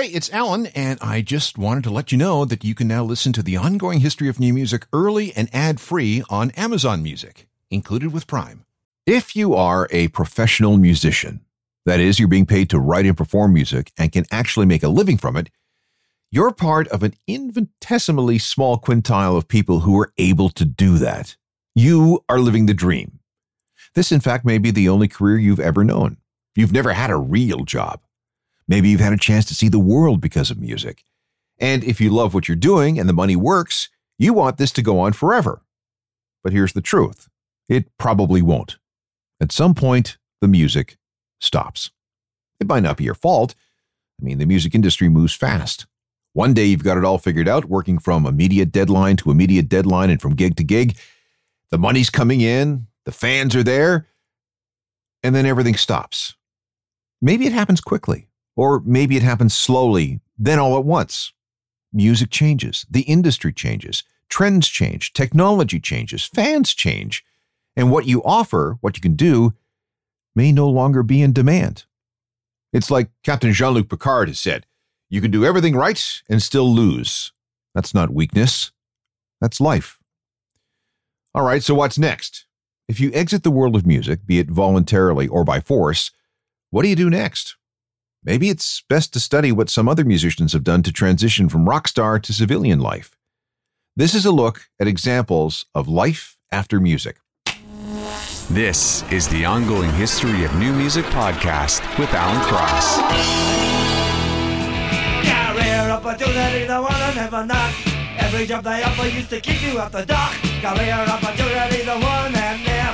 Hey, it's Alan, and I just wanted to let you know that you can now listen to the ongoing history of new music early and ad free on Amazon Music, included with Prime. If you are a professional musician, that is, you're being paid to write and perform music and can actually make a living from it, you're part of an infinitesimally small quintile of people who are able to do that. You are living the dream. This, in fact, may be the only career you've ever known. You've never had a real job. Maybe you've had a chance to see the world because of music. And if you love what you're doing and the money works, you want this to go on forever. But here's the truth it probably won't. At some point, the music stops. It might not be your fault. I mean, the music industry moves fast. One day you've got it all figured out, working from immediate deadline to immediate deadline and from gig to gig. The money's coming in, the fans are there, and then everything stops. Maybe it happens quickly, or maybe it happens slowly, then all at once. Music changes, the industry changes, trends change, technology changes, fans change, and what you offer, what you can do, may no longer be in demand. It's like Captain Jean Luc Picard has said you can do everything right and still lose. That's not weakness, that's life. All right, so what's next? If you exit the world of music, be it voluntarily or by force, what do you do next? Maybe it's best to study what some other musicians have done to transition from rock star to civilian life. This is a look at examples of life after music. This is the ongoing history of new music podcast with Alan Cross. Career opportunity, the one I never knock. Every job they offer used to keep you at the dock. Career opportunity, the one and never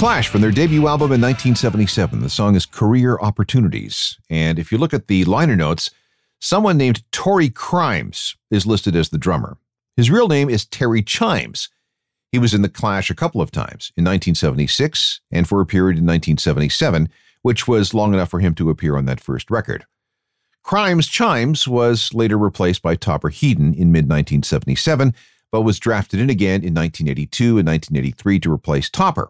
Clash from their debut album in 1977. The song is Career Opportunities. And if you look at the liner notes, someone named Tory Crimes is listed as the drummer. His real name is Terry Chimes. He was in The Clash a couple of times in 1976 and for a period in 1977, which was long enough for him to appear on that first record. Crimes Chimes was later replaced by Topper Headon in mid 1977, but was drafted in again in 1982 and 1983 to replace Topper,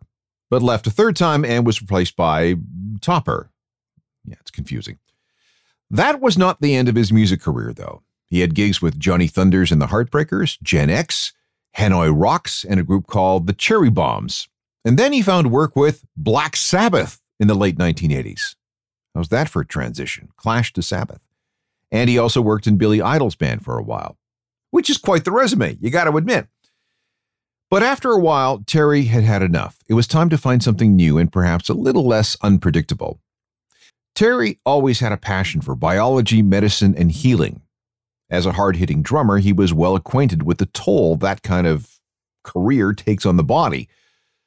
but left a third time and was replaced by Topper. Yeah, it's confusing. That was not the end of his music career, though. He had gigs with Johnny Thunders and the Heartbreakers, Gen X, Hanoi Rocks, and a group called the Cherry Bombs. And then he found work with Black Sabbath in the late 1980s. How's that for a transition? Clash to Sabbath. And he also worked in Billy Idol's band for a while, which is quite the resume, you got to admit. But after a while, Terry had had enough. It was time to find something new and perhaps a little less unpredictable. Terry always had a passion for biology, medicine, and healing. As a hard hitting drummer, he was well acquainted with the toll that kind of career takes on the body.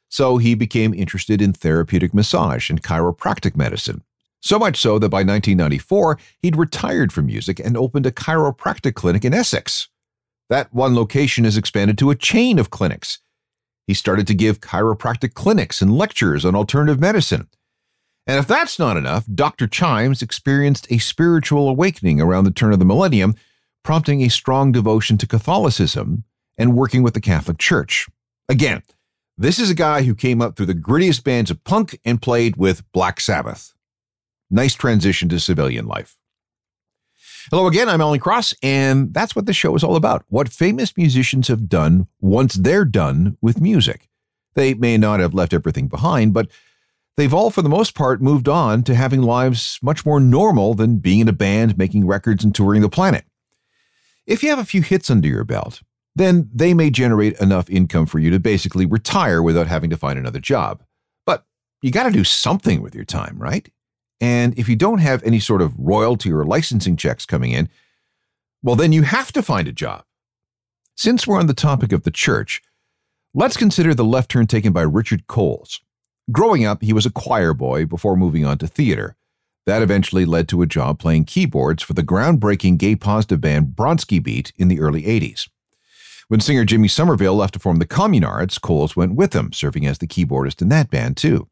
So he became interested in therapeutic massage and chiropractic medicine. So much so that by 1994, he'd retired from music and opened a chiropractic clinic in Essex. That one location has expanded to a chain of clinics. He started to give chiropractic clinics and lectures on alternative medicine. And if that's not enough, Dr. Chimes experienced a spiritual awakening around the turn of the millennium, prompting a strong devotion to Catholicism and working with the Catholic Church. Again, this is a guy who came up through the grittiest bands of punk and played with Black Sabbath. Nice transition to civilian life. Hello again, I'm Alan Cross, and that's what the show is all about. What famous musicians have done once they're done with music. They may not have left everything behind, but they've all, for the most part, moved on to having lives much more normal than being in a band, making records, and touring the planet. If you have a few hits under your belt, then they may generate enough income for you to basically retire without having to find another job. But you got to do something with your time, right? And if you don't have any sort of royalty or licensing checks coming in, well, then you have to find a job. Since we're on the topic of the church, let's consider the left turn taken by Richard Coles. Growing up, he was a choir boy before moving on to theater. That eventually led to a job playing keyboards for the groundbreaking gay positive band Bronski Beat in the early 80s. When singer Jimmy Somerville left to form the Communards, Coles went with him, serving as the keyboardist in that band too.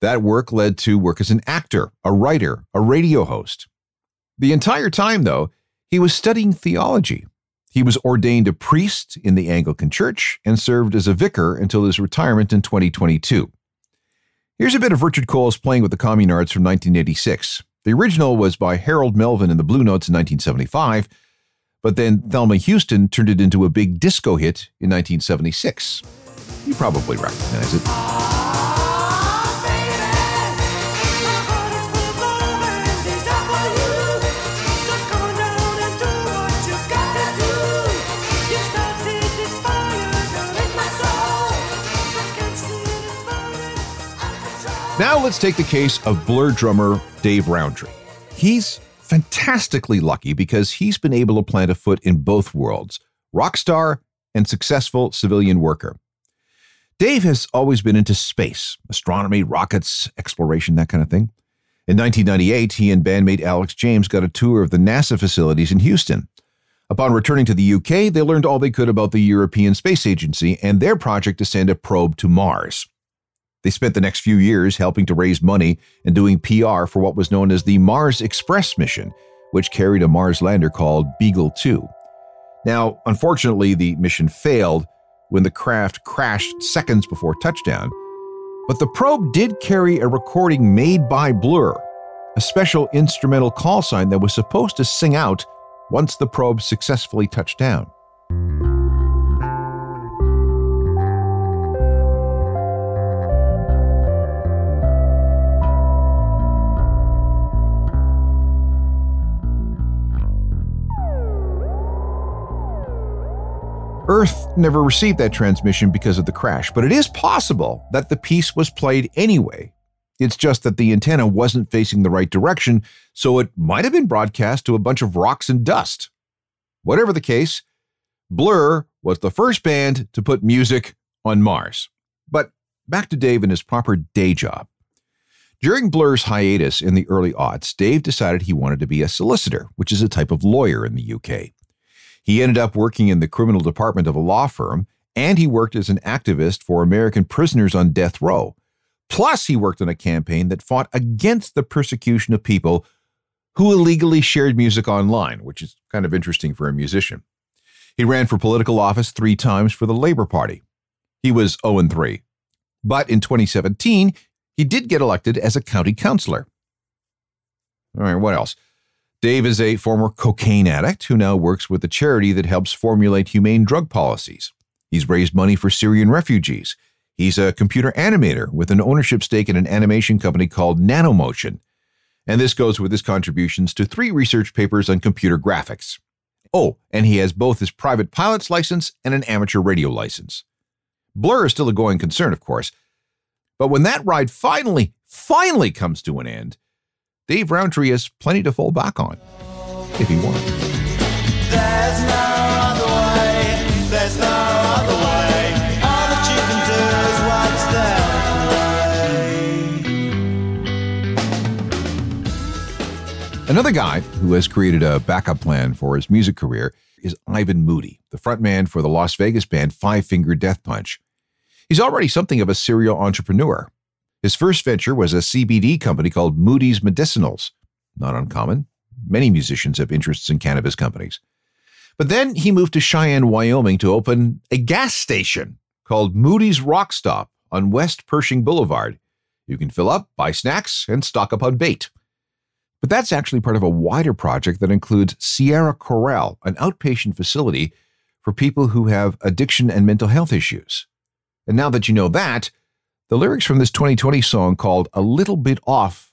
That work led to work as an actor, a writer, a radio host. The entire time, though, he was studying theology. He was ordained a priest in the Anglican Church and served as a vicar until his retirement in 2022. Here's a bit of Richard Coles Playing with the Communards from 1986. The original was by Harold Melvin and the Blue Notes in 1975, but then Thelma Houston turned it into a big disco hit in 1976. You probably recognize it. Now let's take the case of Blur drummer Dave Rowntree. He's fantastically lucky because he's been able to plant a foot in both worlds rock star and successful civilian worker. Dave has always been into space, astronomy, rockets, exploration, that kind of thing. In 1998, he and bandmate Alex James got a tour of the NASA facilities in Houston. Upon returning to the UK, they learned all they could about the European Space Agency and their project to send a probe to Mars. They spent the next few years helping to raise money and doing PR for what was known as the Mars Express mission, which carried a Mars lander called Beagle 2. Now, unfortunately, the mission failed when the craft crashed seconds before touchdown, but the probe did carry a recording made by Blur, a special instrumental call sign that was supposed to sing out once the probe successfully touched down. Earth never received that transmission because of the crash, but it is possible that the piece was played anyway. It's just that the antenna wasn't facing the right direction, so it might have been broadcast to a bunch of rocks and dust. Whatever the case, Blur was the first band to put music on Mars. But back to Dave and his proper day job. During Blur's hiatus in the early aughts, Dave decided he wanted to be a solicitor, which is a type of lawyer in the UK. He ended up working in the criminal department of a law firm, and he worked as an activist for American prisoners on death row. Plus, he worked on a campaign that fought against the persecution of people who illegally shared music online, which is kind of interesting for a musician. He ran for political office three times for the Labour Party. He was 0 3. But in 2017, he did get elected as a county councillor. All right, what else? Dave is a former cocaine addict who now works with a charity that helps formulate humane drug policies. He's raised money for Syrian refugees. He's a computer animator with an ownership stake in an animation company called Nanomotion. And this goes with his contributions to three research papers on computer graphics. Oh, and he has both his private pilot's license and an amateur radio license. Blur is still a going concern, of course. But when that ride finally, finally comes to an end, Dave Rowntree has plenty to fall back on if he wants. There's no other way. There's no other way. All that you can do is what's there Another guy who has created a backup plan for his music career is Ivan Moody, the frontman for the Las Vegas band Five Finger Death Punch. He's already something of a serial entrepreneur. His first venture was a CBD company called Moody's Medicinals. Not uncommon. Many musicians have interests in cannabis companies. But then he moved to Cheyenne, Wyoming to open a gas station called Moody's Rock Stop on West Pershing Boulevard. You can fill up, buy snacks, and stock up on bait. But that's actually part of a wider project that includes Sierra Corral, an outpatient facility for people who have addiction and mental health issues. And now that you know that, the lyrics from this 2020 song called A Little Bit Off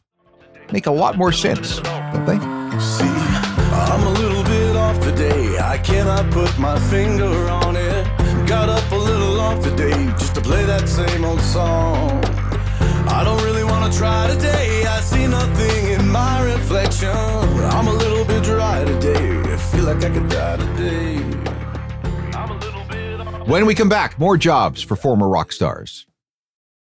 make a lot more sense, don't they? See, I'm a little bit off today. I cannot put my finger on it. Got up a little off today just to play that same old song. I don't really want to try today. I see nothing in my reflection. I'm a little bit dry today. I feel like I could die today. When we come back, more jobs for former rock stars.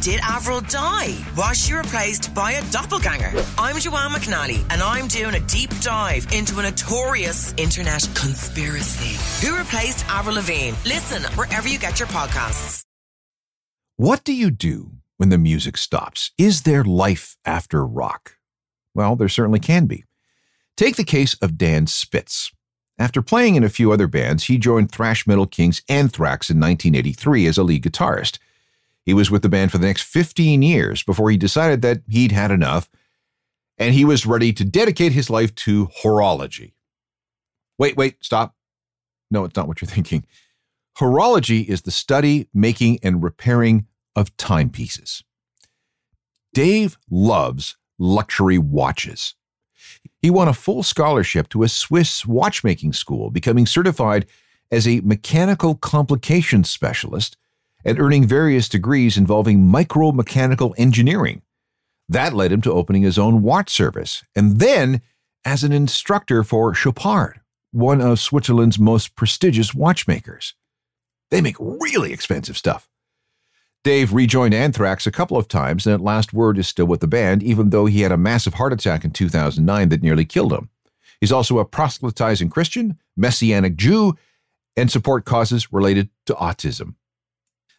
Did Avril die? Was she replaced by a doppelganger? I'm Joanne McNally, and I'm doing a deep dive into a notorious internet conspiracy. Who replaced Avril Lavigne? Listen wherever you get your podcasts. What do you do when the music stops? Is there life after rock? Well, there certainly can be. Take the case of Dan Spitz. After playing in a few other bands, he joined thrash metal kings Anthrax in 1983 as a lead guitarist. He was with the band for the next 15 years before he decided that he'd had enough and he was ready to dedicate his life to horology. Wait, wait, stop. No, it's not what you're thinking. Horology is the study, making, and repairing of timepieces. Dave loves luxury watches. He won a full scholarship to a Swiss watchmaking school, becoming certified as a mechanical complications specialist and earning various degrees involving micromechanical engineering. That led him to opening his own watch service, and then as an instructor for Chopard, one of Switzerland's most prestigious watchmakers. They make really expensive stuff. Dave rejoined Anthrax a couple of times, and at last word is still with the band, even though he had a massive heart attack in 2009 that nearly killed him. He's also a proselytizing Christian, Messianic Jew, and support causes related to autism.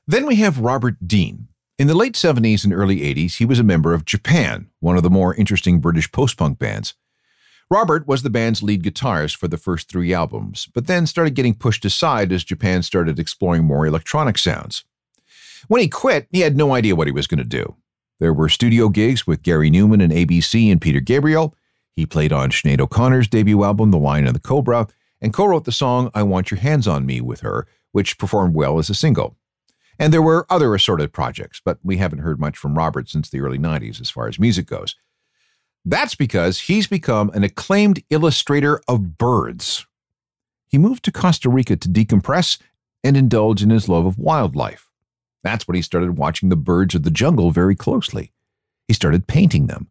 Then we have Robert Dean. In the late 70s and early 80s, he was a member of Japan, one of the more interesting British post punk bands. Robert was the band's lead guitarist for the first three albums, but then started getting pushed aside as Japan started exploring more electronic sounds. When he quit, he had no idea what he was going to do. There were studio gigs with Gary Numan and ABC and Peter Gabriel. He played on Sinead O'Connor's debut album, The Lion and the Cobra, and co wrote the song I Want Your Hands on Me with her, which performed well as a single. And there were other assorted projects, but we haven't heard much from Robert since the early 90s as far as music goes. That's because he's become an acclaimed illustrator of birds. He moved to Costa Rica to decompress and indulge in his love of wildlife. That's when he started watching the birds of the jungle very closely. He started painting them.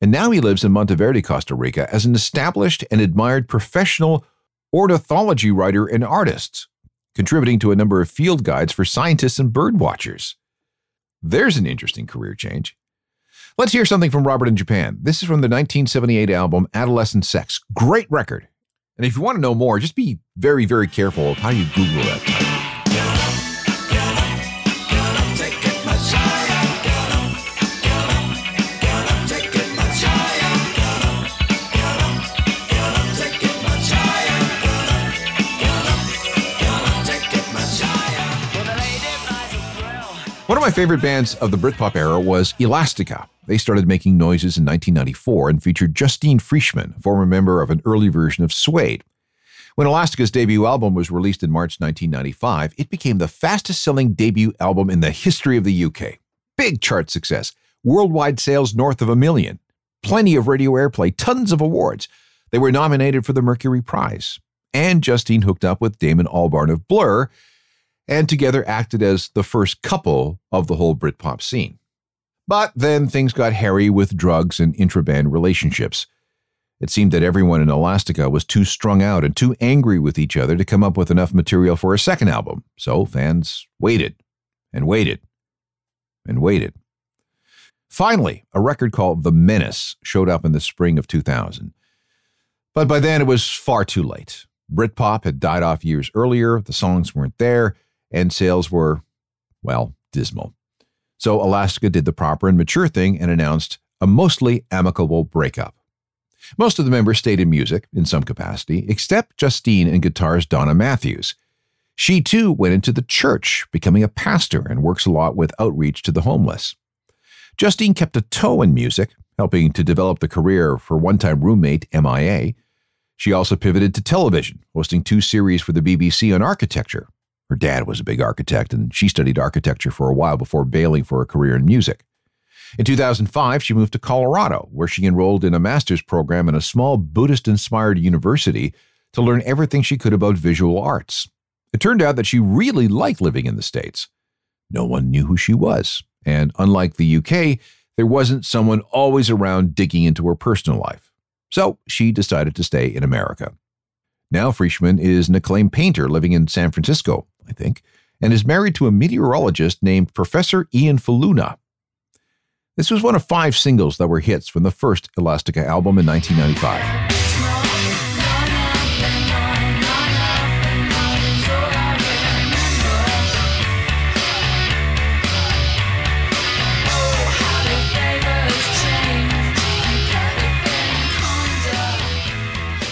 And now he lives in Monteverde, Costa Rica as an established and admired professional ornithology writer and artist, contributing to a number of field guides for scientists and bird watchers. There's an interesting career change. Let's hear something from Robert in Japan. This is from the 1978 album Adolescent Sex. Great record. And if you want to know more, just be very, very careful of how you Google that One of my favorite bands of the Britpop era was Elastica. They started making noises in 1994 and featured Justine Frischmann, a former member of an early version of Suede. When Elastica's debut album was released in March 1995, it became the fastest selling debut album in the history of the UK. Big chart success, worldwide sales north of a million, plenty of radio airplay, tons of awards. They were nominated for the Mercury Prize. And Justine hooked up with Damon Albarn of Blur, and together acted as the first couple of the whole Britpop scene. But then things got hairy with drugs and intraband relationships. It seemed that everyone in Elastica was too strung out and too angry with each other to come up with enough material for a second album, so fans waited and waited and waited. Finally, a record called The Menace showed up in the spring of 2000. But by then it was far too late. Britpop had died off years earlier, the songs weren't there, and sales were, well, dismal. So Elastica did the proper and mature thing and announced a mostly amicable breakup. Most of the members stayed in music in some capacity, except Justine and guitarist Donna Matthews. She too went into the church, becoming a pastor and works a lot with outreach to the homeless. Justine kept a toe in music, helping to develop the career for one time roommate MIA. She also pivoted to television, hosting two series for the BBC on architecture, her dad was a big architect, and she studied architecture for a while before bailing for a career in music. In 2005, she moved to Colorado, where she enrolled in a master's program in a small Buddhist inspired university to learn everything she could about visual arts. It turned out that she really liked living in the States. No one knew who she was, and unlike the UK, there wasn't someone always around digging into her personal life. So she decided to stay in America. Now, Frischmann is an acclaimed painter living in San Francisco, I think, and is married to a meteorologist named Professor Ian Faloona. This was one of five singles that were hits from the first Elastica album in 1995.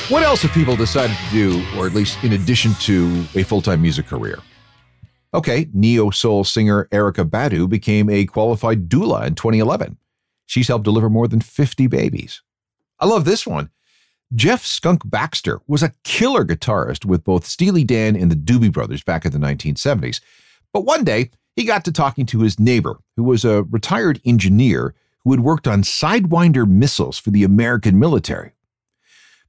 What else have people decided to do, or at least in addition to a full time music career? Okay, neo soul singer Erykah Badu became a qualified doula in 2011. She's helped deliver more than 50 babies. I love this one. Jeff Skunk Baxter was a killer guitarist with both Steely Dan and the Doobie Brothers back in the 1970s. But one day, he got to talking to his neighbor, who was a retired engineer who had worked on Sidewinder missiles for the American military.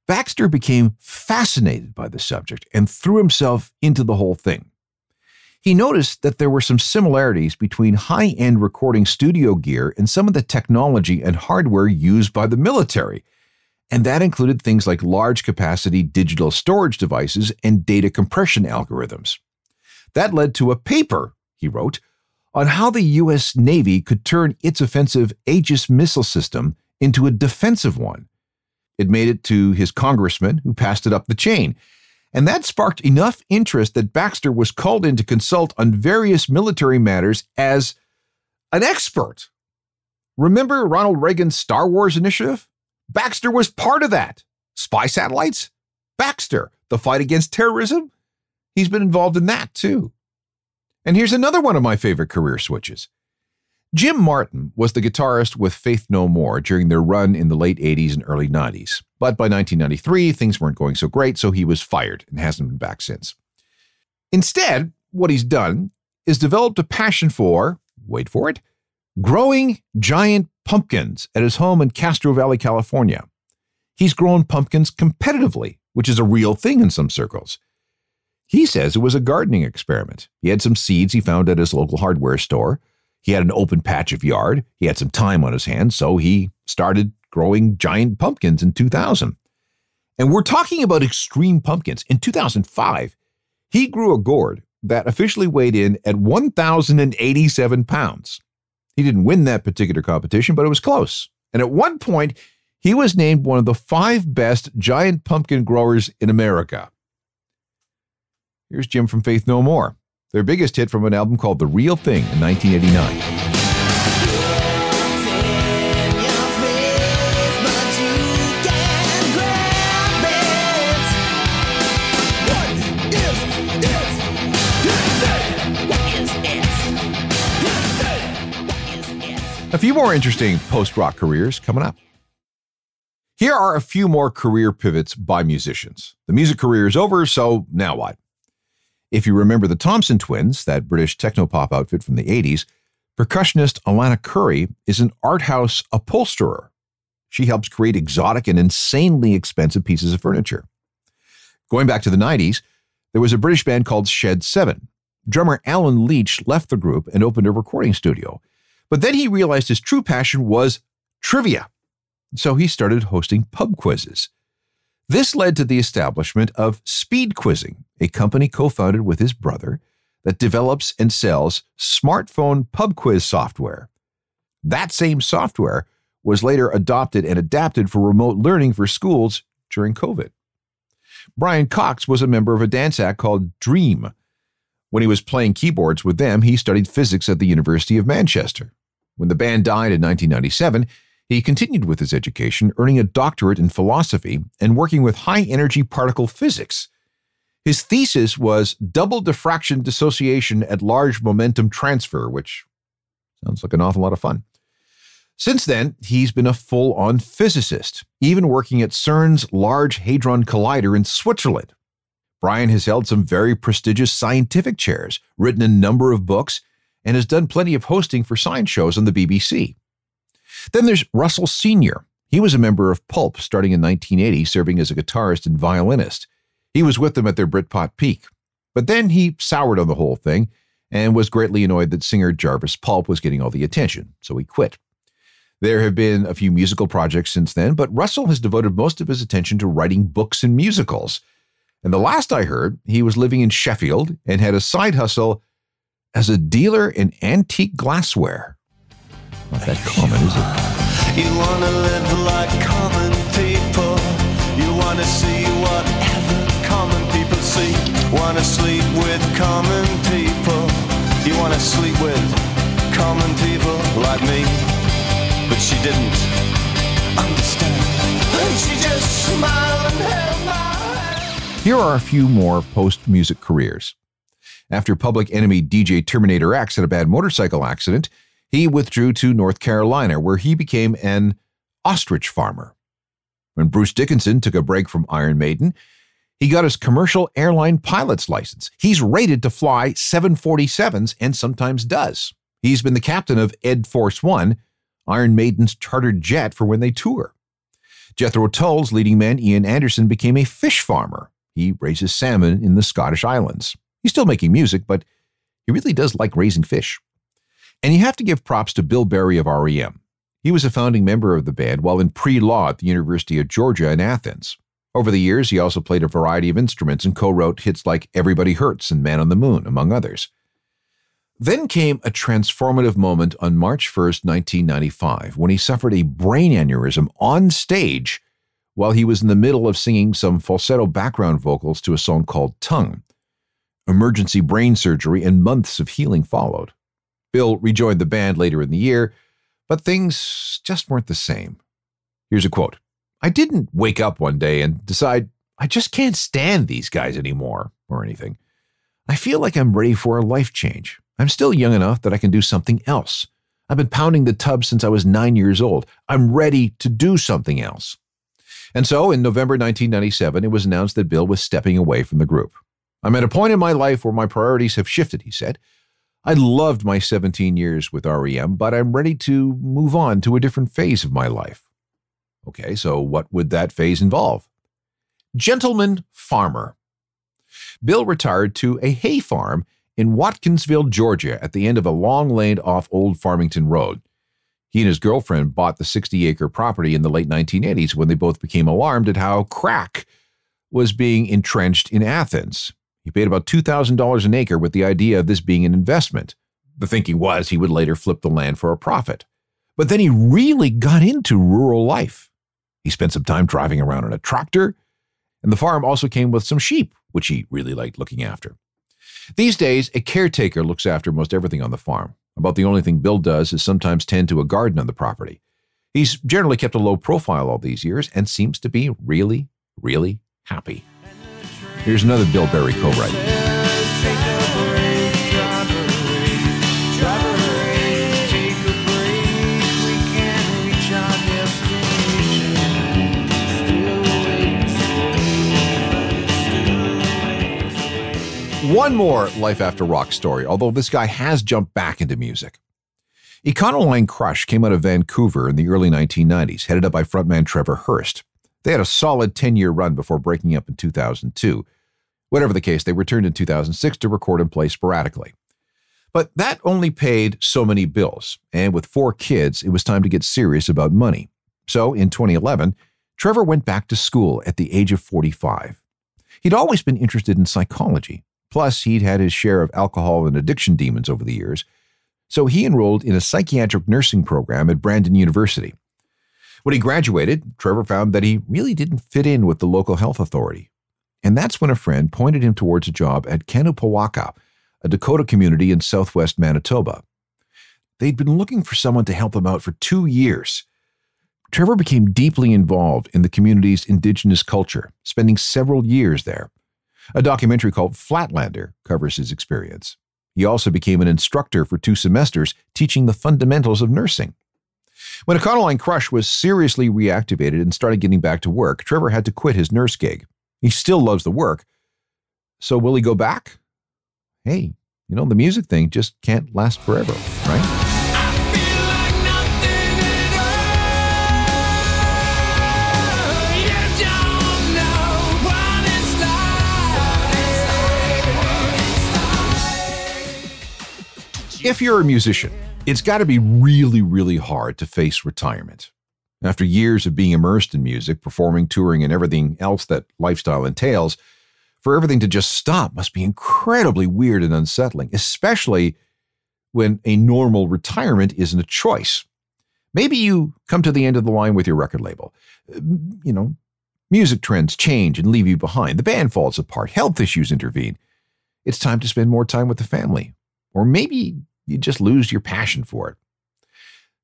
Baxter became fascinated by the subject and threw himself into the whole thing. He noticed that there were some similarities between high end recording studio gear and some of the technology and hardware used by the military, and that included things like large capacity digital storage devices and data compression algorithms. That led to a paper, he wrote, on how the U.S. Navy could turn its offensive Aegis missile system into a defensive one it made it to his congressman, who passed it up the chain. And that sparked enough interest that Baxter was called in to consult on various military matters as an expert. Remember Ronald Reagan's Star Wars initiative? Baxter was part of that. Spy satellites? Baxter. The fight against terrorism? He's been involved in that too. And here's another one of my favorite career switches. Jim Martin was the guitarist with Faith No More during their run in the late 80s and early 90s. But by 1993, things weren't going so great, so he was fired and hasn't been back since. Instead, what he's done is developed a passion for, wait for it, growing giant pumpkins at his home in Castro Valley, California. He's grown pumpkins competitively, which is a real thing in some circles. He says it was a gardening experiment. He had some seeds he found at his local hardware store he had an open patch of yard. He had some time on his hands, so he started growing giant pumpkins in 2000. And we're talking about extreme pumpkins. In 2005, he grew a gourd that officially weighed in at 1,087 pounds. He didn't win that particular competition, but it was close. And at one point, he was named one of the five best giant pumpkin growers in America. Here's Jim from Faith No More their biggest hit from an album called The Real Thing in 1989. A few more interesting post rock careers coming up. Here are a few more career pivots by musicians. The music career is over, so now what? If you remember the Thompson twins, that British techno-pop outfit from the 80s, percussionist Alannah Currie is an art house upholsterer. She helps create exotic and insanely expensive pieces of furniture. Going back to the 90s, there was a British band called Shed 7. Drummer Alan Leach left the group and opened a recording studio. But then he realized his true passion was trivia. So he started hosting pub quizzes. This led to the establishment of Speed Quizzing, a company co founded with his brother that develops and sells smartphone pub quiz software. That same software was later adopted and adapted for remote learning for schools during COVID. Brian Cox was a member of a dance act called D:Ream. When he was playing keyboards with them, he studied physics at the University of Manchester. When the band died in 1997, he continued with his education, earning a doctorate in philosophy and working with high energy particle physics. His thesis was double diffraction dissociation at large momentum transfer, which sounds like an awful lot of fun. Since then, he's been a full on physicist, even working at CERN's Large Hadron Collider in Switzerland. Brian has held some very prestigious scientific chairs, written a number of books, and has done plenty of hosting for science shows on the BBC. Then there's Russell Senior He was a member of Pulp starting in 1980, serving as a guitarist and violinist. He was with them at their Britpop peak. But then he soured on the whole thing and was greatly annoyed that singer Jarvis Pulp was getting all the attention, so he quit. There have been a few musical projects since then, but Russell has devoted most of his attention to writing books and musicals. And the last I heard, he was living in Sheffield and had a side hustle as a dealer in antique glassware. Not that common, is it? You wanna live like common people. You wanna see whatever common people see. Wanna sleep with common people. You wanna sleep with common people like me. But she didn't understand. And she just smiled and held my hand. Here are a few more post music careers. After Public Enemy DJ Terminator X had a bad motorcycle accident, he withdrew to North Carolina, where he became an ostrich farmer. When Bruce Dickinson took a break from Iron Maiden, he got his commercial airline pilot's license. He's rated to fly 747s and sometimes does. He's been the captain of Ed Force One, Iron Maiden's chartered jet for when they tour. Jethro Tull's leading man Ian Anderson became a fish farmer. He raises salmon in the Scottish Islands. He's still making music, but he really does like raising fish. And you have to give props to Bill Berry of REM. He was a founding member of the band while in pre law at the University of Georgia in Athens. Over the years, he also played a variety of instruments and co wrote hits like Everybody Hurts and Man on the Moon, among others. Then came a transformative moment on March 1st, 1995, when he suffered a brain aneurysm on stage while he was in the middle of singing some falsetto background vocals to a song called Tongue. Emergency brain surgery and months of healing followed. Bill rejoined the band later in the year, but things just weren't the same. Here's a quote I didn't wake up one day and decide I just can't stand these guys anymore or anything. I feel like I'm ready for a life change. I'm still young enough that I can do something else. I've been pounding the tub since I was nine years old. I'm ready to do something else. And so in November 1997, it was announced that Bill was stepping away from the group. I'm at a point in my life where my priorities have shifted, he said. I loved my 17 years with REM, but I'm ready to move on to a different phase of my life. Okay, so what would that phase involve? Gentleman farmer. Bill retired to a hay farm in Watkinsville, Georgia, at the end of a long lane off Old Farmington Road. He and his girlfriend bought the 60 acre property in the late 1980s when they both became alarmed at how crack was being entrenched in Athens. He paid about $2,000 an acre with the idea of this being an investment. The thinking was he would later flip the land for a profit. But then he really got into rural life. He spent some time driving around in a tractor, and the farm also came with some sheep, which he really liked looking after. These days, a caretaker looks after most everything on the farm. About the only thing Bill does is sometimes tend to a garden on the property. He's generally kept a low profile all these years and seems to be really, really happy. Here's another Bill Berry co write. One more Life After Rock story, although this guy has jumped back into music. Econoline Crush came out of Vancouver in the early 1990s, headed up by frontman Trevor Hurst. They had a solid 10 year run before breaking up in 2002. Whatever the case, they returned in 2006 to record and play sporadically. But that only paid so many bills, and with four kids, it was time to get serious about money. So in 2011, Trevor went back to school at the age of 45. He'd always been interested in psychology, plus, he'd had his share of alcohol and addiction demons over the years. So he enrolled in a psychiatric nursing program at Brandon University. When he graduated, Trevor found that he really didn't fit in with the local health authority. And that's when a friend pointed him towards a job at Canupawakpa, a Dakota community in southwest Manitoba. They'd been looking for someone to help them out for two years. Trevor became deeply involved in the community's indigenous culture, spending several years there. A documentary called Flatlander covers his experience. He also became an instructor for two semesters, teaching the fundamentals of nursing. When Econoline Crush was seriously reactivated and started getting back to work, Trevor had to quit his nurse gig. He still loves the work. So will he go back? Hey, you know, the music thing just can't last forever, right? If you're a musician, it's got to be really, really hard to face retirement. After years of being immersed in music, performing, touring, and everything else that lifestyle entails, for everything to just stop must be incredibly weird and unsettling, especially when a normal retirement isn't a choice. Maybe you come to the end of the line with your record label. Mm, you know, music trends change and leave you behind. The band falls apart. Health issues intervene. It's time to spend more time with the family. Or maybe you just lose your passion for it.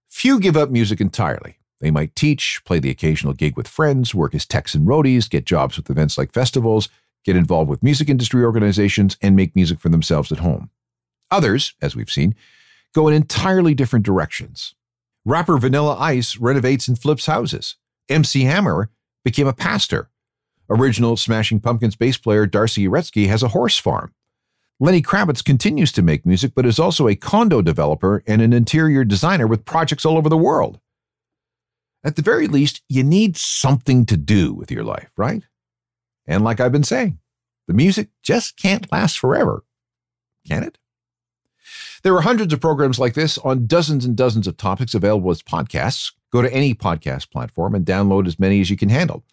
Few give up music entirely. They might teach, play the occasional gig with friends, work as techs and roadies, get jobs with events like festivals, get involved with music industry organizations, and make music for themselves at home. Others, as we've seen, go in entirely different directions. Rapper Vanilla Ice renovates and flips houses. MC Hammer became a pastor. Original Smashing Pumpkins bass player D'arcy Wretzky has a horse farm. Lenny Kravitz continues to make music, but is also a condo developer and an interior designer with projects all over the world. At the very least, you need something to do with your life, right? And like I've been saying, the music just can't last forever, can it? There are hundreds of programs like this on dozens and dozens of topics available as podcasts. Go to any podcast platform and download as many as you can handle.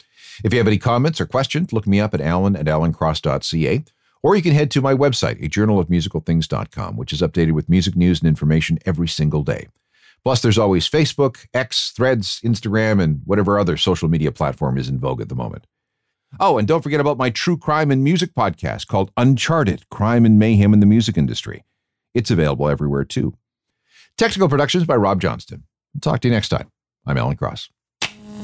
If you have any comments or questions, look me up at alan at alancross.ca, or you can head to my website, a journal of musicalthings.com, which is updated with music news and information every single day. Plus, there's always Facebook, X, Threads, Instagram, and whatever other social media platform is in vogue at the moment. Oh, and don't forget about my true crime and music podcast called Uncharted Crime and Mayhem in the Music Industry. It's available everywhere too. Technical productions by Rob Johnston. talk to you next time. I'm Alan Cross.